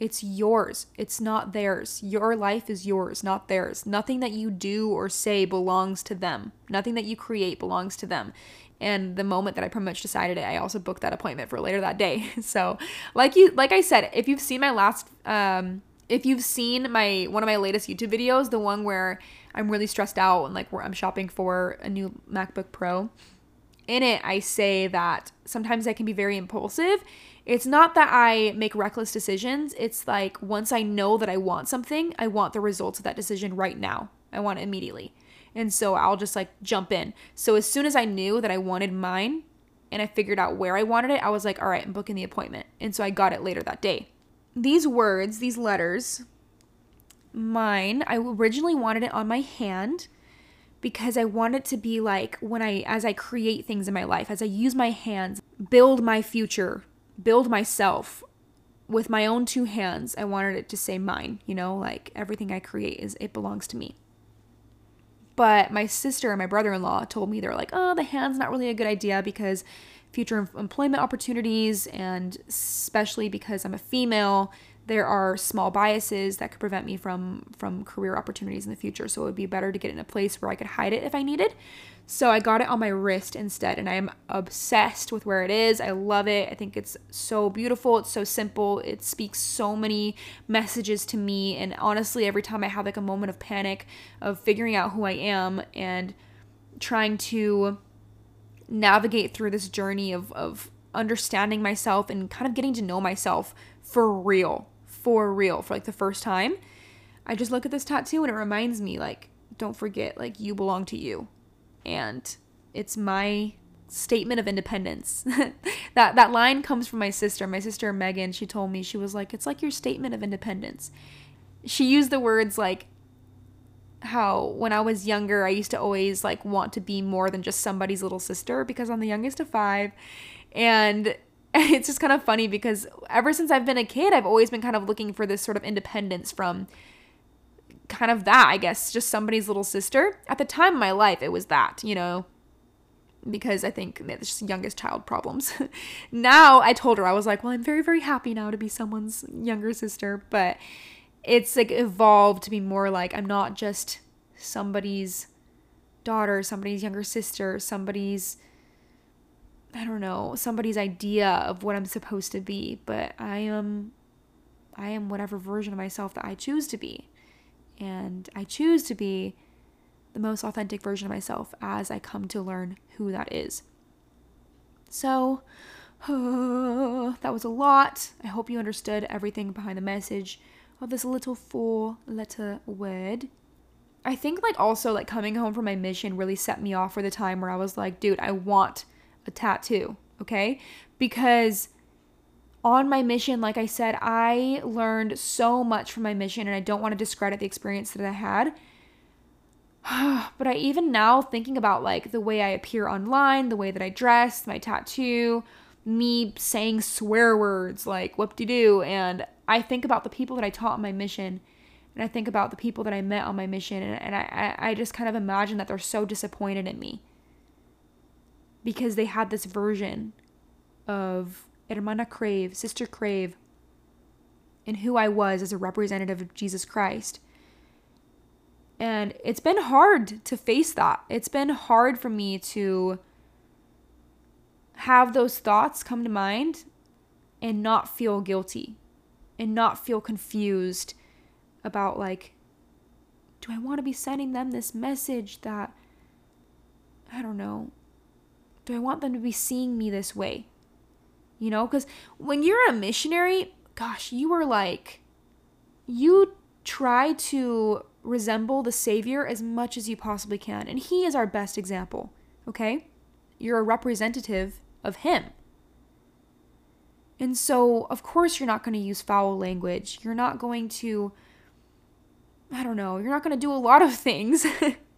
it's yours. It's not theirs. Your life is yours, not theirs. Nothing that you do or say belongs to them. Nothing that you create belongs to them. And the moment that I pretty much decided it, I also booked that appointment for later that day. (laughs) So, like you like I said, if you've seen my last um if you've seen my one of my latest YouTube videos, the one where I'm really stressed out and like where I'm shopping for a new MacBook Pro, in it I say that sometimes I can be very impulsive it's not that I make reckless decisions. It's like once I know that I want something, I want the results of that decision right now. I want it immediately. And so I'll just like jump in. So as soon as I knew that I wanted mine, and I figured out where I wanted it, I was like, all right, I'm booking the appointment. And so I got it later that day. These words, these letters, mine, I originally wanted it on my hand because I want it to be like when I, as I create things in my life, as I use my hands, build my future, build myself with my own two hands, I wanted it to say mine, you know, like everything I create is, it belongs to me. But my sister and my brother in law told me they're like, oh, the hand's not really a good idea because future employment opportunities, and especially because I'm a female, there are small biases that could prevent me from from career opportunities in the future. So it would be better to get in a place where I could hide it if I needed. So I got it on my wrist instead, and I am obsessed with where it is. I love it. I think it's so beautiful. It's so simple. It speaks so many messages to me. And honestly, every time I have like a moment of panic of figuring out who I am and trying to navigate through this journey of, of understanding myself and kind of getting to know myself for real, for real, for like the first time, I just look at this tattoo and it reminds me, like, don't forget, like, you belong to you and it's my statement of independence. (laughs) that that line comes from my sister. My sister Megan, she told me she was like it's like your statement of independence. She used the words like how when I was younger I used to always like want to be more than just somebody's little sister because I'm the youngest of 5 and (laughs) it's just kind of funny because ever since I've been a kid I've always been kind of looking for this sort of independence from kind of that, I guess, just somebody's little sister. At the time of my life, it was that, you know, because I think it's just youngest child problems. (laughs) now I told her, I was like, well, I'm very, very happy now to be someone's younger sister, but it's like evolved to be more like I'm not just somebody's daughter, somebody's younger sister, somebody's I don't know, somebody's idea of what I'm supposed to be, but I am I am whatever version of myself that I choose to be. And I choose to be the most authentic version of myself as I come to learn who that is. So, uh, (sighs) that was a lot. I hope you understood everything behind the message of this little four letter word. I think, like, also, like, coming home from my mission really set me off for the time where I was like, dude, I want a tattoo, okay? Because on my mission, like I said, I learned so much from my mission, and I don't want to discredit the experience that I had. (sighs) but I even now thinking about like the way I appear online, the way that I dress, my tattoo, me saying swear words like whoop de doo, and I think about the people that I taught on my mission, and I think about the people that I met on my mission, and, and I, I just kind of imagine that they're so disappointed in me because they had this version of Hermana Crave, Sister Crave, and who I was as a representative of Jesus Christ. And it's been hard to face that. It's been hard for me to have those thoughts come to mind and not feel guilty and not feel confused about, like, do I want to be sending them this message that, I don't know, do I want them to be seeing me this way? You know? Because when you're a missionary, gosh, you are like, you try to resemble the Savior as much as you possibly can. And He is our best example, okay? You're a representative of Him. And so, of course, you're not going to use foul language. You're not going to, I don't know, you're not going to do a lot of things.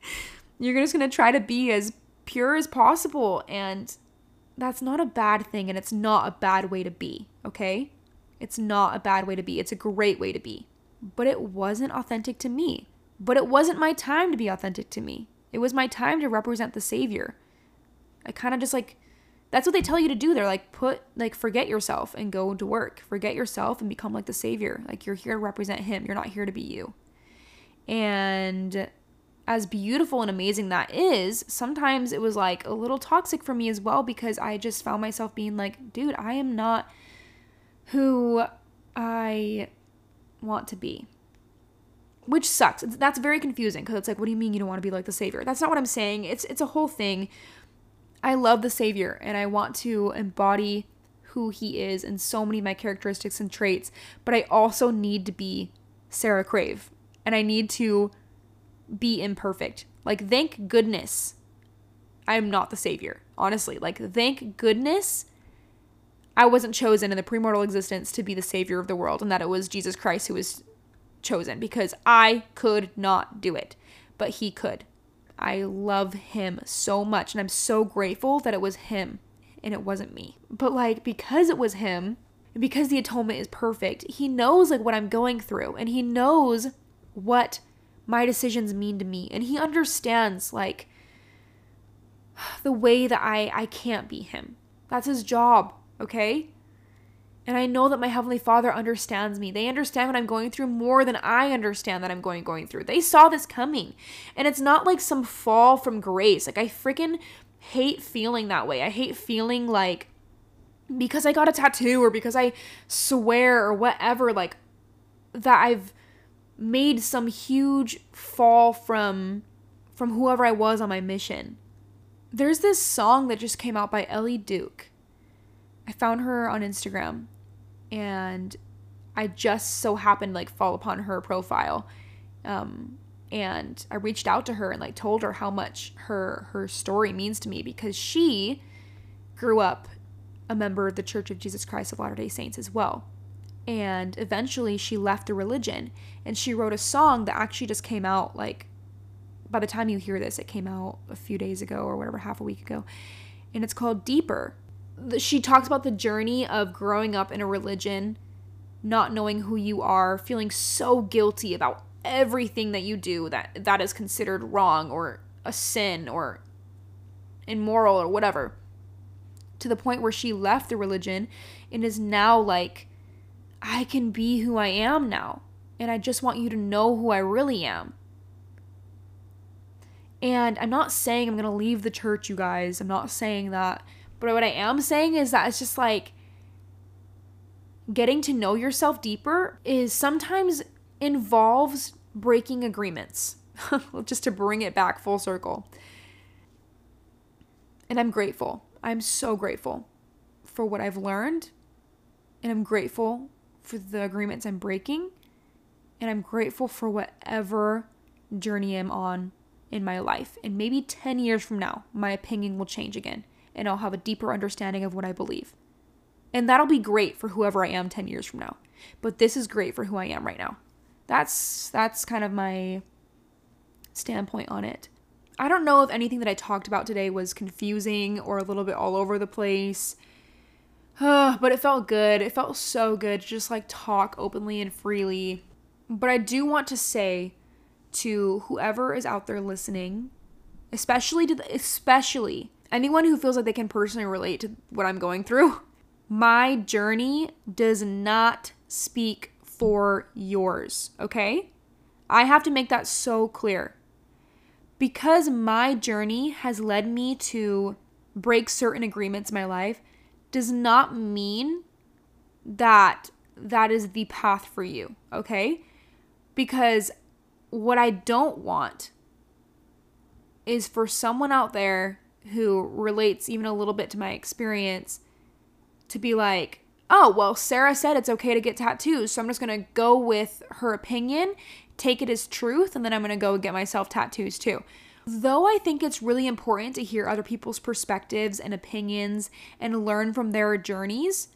(laughs) you're just going to try to be as pure as possible and that's not a bad thing and it's not a bad way to be, okay? It's not a bad way to be. It's a great way to be. But it wasn't authentic to me. But it wasn't my time to be authentic to me. It was my time to represent the Savior. I kind of just like, that's what they tell you to do. They're like, put, like, forget yourself and go to work. Forget yourself and become like the Savior. Like, you're here to represent Him. You're not here to be you. And as beautiful and amazing that is, sometimes it was like a little toxic for me as well because I just found myself being like, dude, I am not who I want to be. Which sucks. That's very confusing because it's like, what do you mean you don't want to be like the savior? That's not what I'm saying. It's it's a whole thing. I love the savior and I want to embody who he is and so many of my characteristics and traits, but I also need to be Sara Crave. And I need to be imperfect. Like, thank goodness I am not the savior, honestly. Like, thank goodness I wasn't chosen in the premortal existence to be the savior of the world and that it was Jesus Christ who was chosen because I could not do it, but he could. I love him so much and I'm so grateful that it was him and it wasn't me. But like because it was him, because the atonement is perfect, he knows like what I'm going through and he knows what my decisions mean to me and he understands like the way that I I can't be him. That's his job, okay? And I know that my heavenly Father understands me. They understand what I'm going through more than I understand that I'm going going through. They saw this coming. And it's not like some fall from grace. Like I freaking hate feeling that way. I hate feeling like because I got a tattoo or because I swear or whatever like that I've made some huge fall from from whoever I was on my mission. There's this song that just came out by Ellie Duke. I found her on Instagram and I just so happened like fall upon her profile. Um, and I reached out to her and like told her how much her her story means to me because she grew up a member of the Church of Jesus Christ of Latter-day Saints as well. And eventually she left the religion and she wrote a song that actually just came out like by the time you hear this it came out a few days ago or whatever half a week ago. And it's called Deeper she talks about the journey of growing up in a religion, not knowing who you are, feeling so guilty about everything that you do that that is considered wrong or a sin or immoral or whatever. To the point where she left the religion and is now like I can be who I am now. And I just want you to know who I really am. And I'm not saying I'm going to leave the church, you guys. I'm not saying that but what I am saying is that it's just like getting to know yourself deeper is sometimes involves breaking agreements. (laughs) just to bring it back full circle. And I'm grateful. I'm so grateful for what I've learned. And I'm grateful for the agreements I'm breaking. And I'm grateful for whatever journey I'm on in my life. And maybe 10 years from now, my opinion will change again and I'll have a deeper understanding of what I believe. And that'll be great for whoever I am 10 years from now. But this is great for who I am right now. That's that's kind of my standpoint on it. I don't know if anything that I talked about today was confusing or a little bit all over the place. (sighs) But it felt good. It felt so good to just like talk openly and freely. But I do want to say to whoever is out there listening, especially to the, especially anyone who feels like they can personally relate to what I'm going through, (laughs) my journey does not speak for yours, okay? I have to make that so clear. Because my journey has led me to break certain agreements in my life does not mean that that is the path for you, okay? Because what I don't want is for someone out there who relates even a little bit to my experience to be like, oh, well, Sara said it's okay to get tattoos, so I'm just gonna go with her opinion, take it as truth, and then I'm gonna go get myself tattoos too. Though I think it's really important to hear other people's perspectives and opinions and learn from their journeys,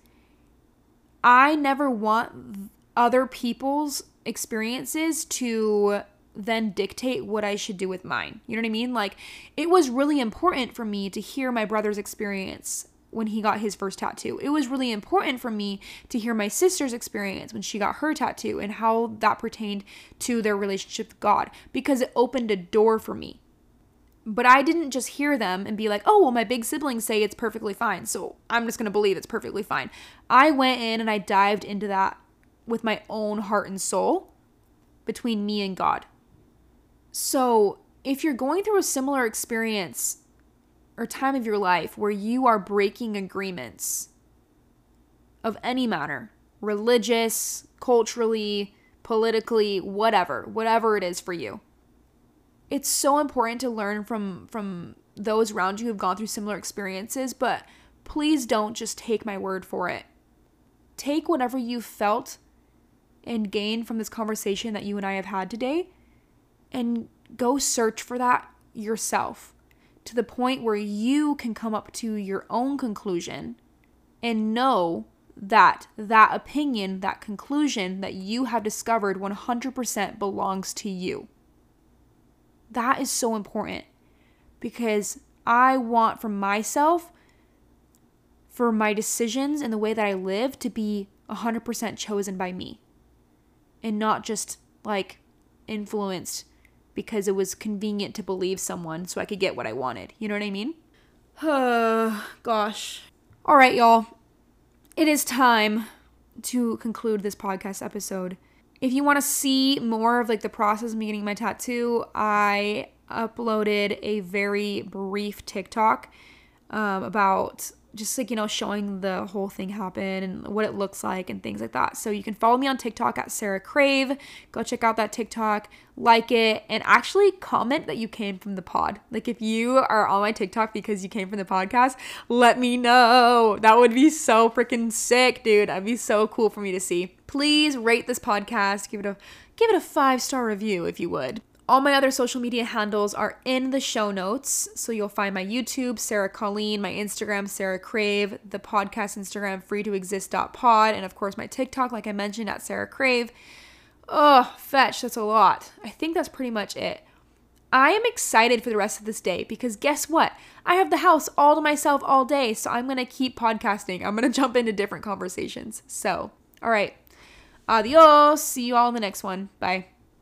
I never want other people's experiences to then dictate what I should do with mine. You know what I mean? Like, it was really important for me to hear my brother's experience when he got his first tattoo. It was really important for me to hear my sister's experience when she got her tattoo and how that pertained to their relationship with God because it opened a door for me. But I didn't just hear them and be like, oh, well, my big siblings say it's perfectly fine. So I'm just going to believe it's perfectly fine. I went in and I dived into that with my own heart and soul between me and God. So, if you're going through a similar experience or time of your life where you are breaking agreements of any manner, religious, culturally, politically, whatever, whatever it is for you. It's so important to learn from from those around you who've gone through similar experiences, but please don't just take my word for it. Take whatever you felt and gained from this conversation that you and I have had today and go search for that yourself to the point where you can come up to your own conclusion and know that that opinion, that conclusion that you have discovered 100% belongs to you. That is so important because I want for myself, for my decisions and the way that I live to be 100% chosen by me and not just like influenced because it was convenient to believe someone so I could get what I wanted. You know what I mean? Uh, (sighs) gosh. All right, y'all. It is time to conclude this podcast episode. If you want to see more of like the process of me getting my tattoo, I uploaded a very brief TikTok um, about just like you know showing the whole thing happen and what it looks like and things like that. So you can follow me on tiktok at sara crave. Go check out that tiktok like it and actually comment that you came from the pod. Like if you are on my tiktok because you came from the podcast let me know. That would be so freaking sick dude. That'd be so cool for me to see. Please rate this podcast. Give it a give it a five star review if you would all my other social media handles are in the show notes. So you'll find my YouTube, Sara Colleen, my Instagram, Sara Crave, the podcast Instagram, free to exist.pod, and of course my TikTok, like I mentioned, at Sara Crave. Oh, fetch, that's a lot. I think that's pretty much it. I am excited for the rest of this day because guess what? I have the house all to myself all day, so I'm to keep podcasting. I'm to (laughs) jump into different conversations. So, all right. Adios. See you all in the next one. Bye.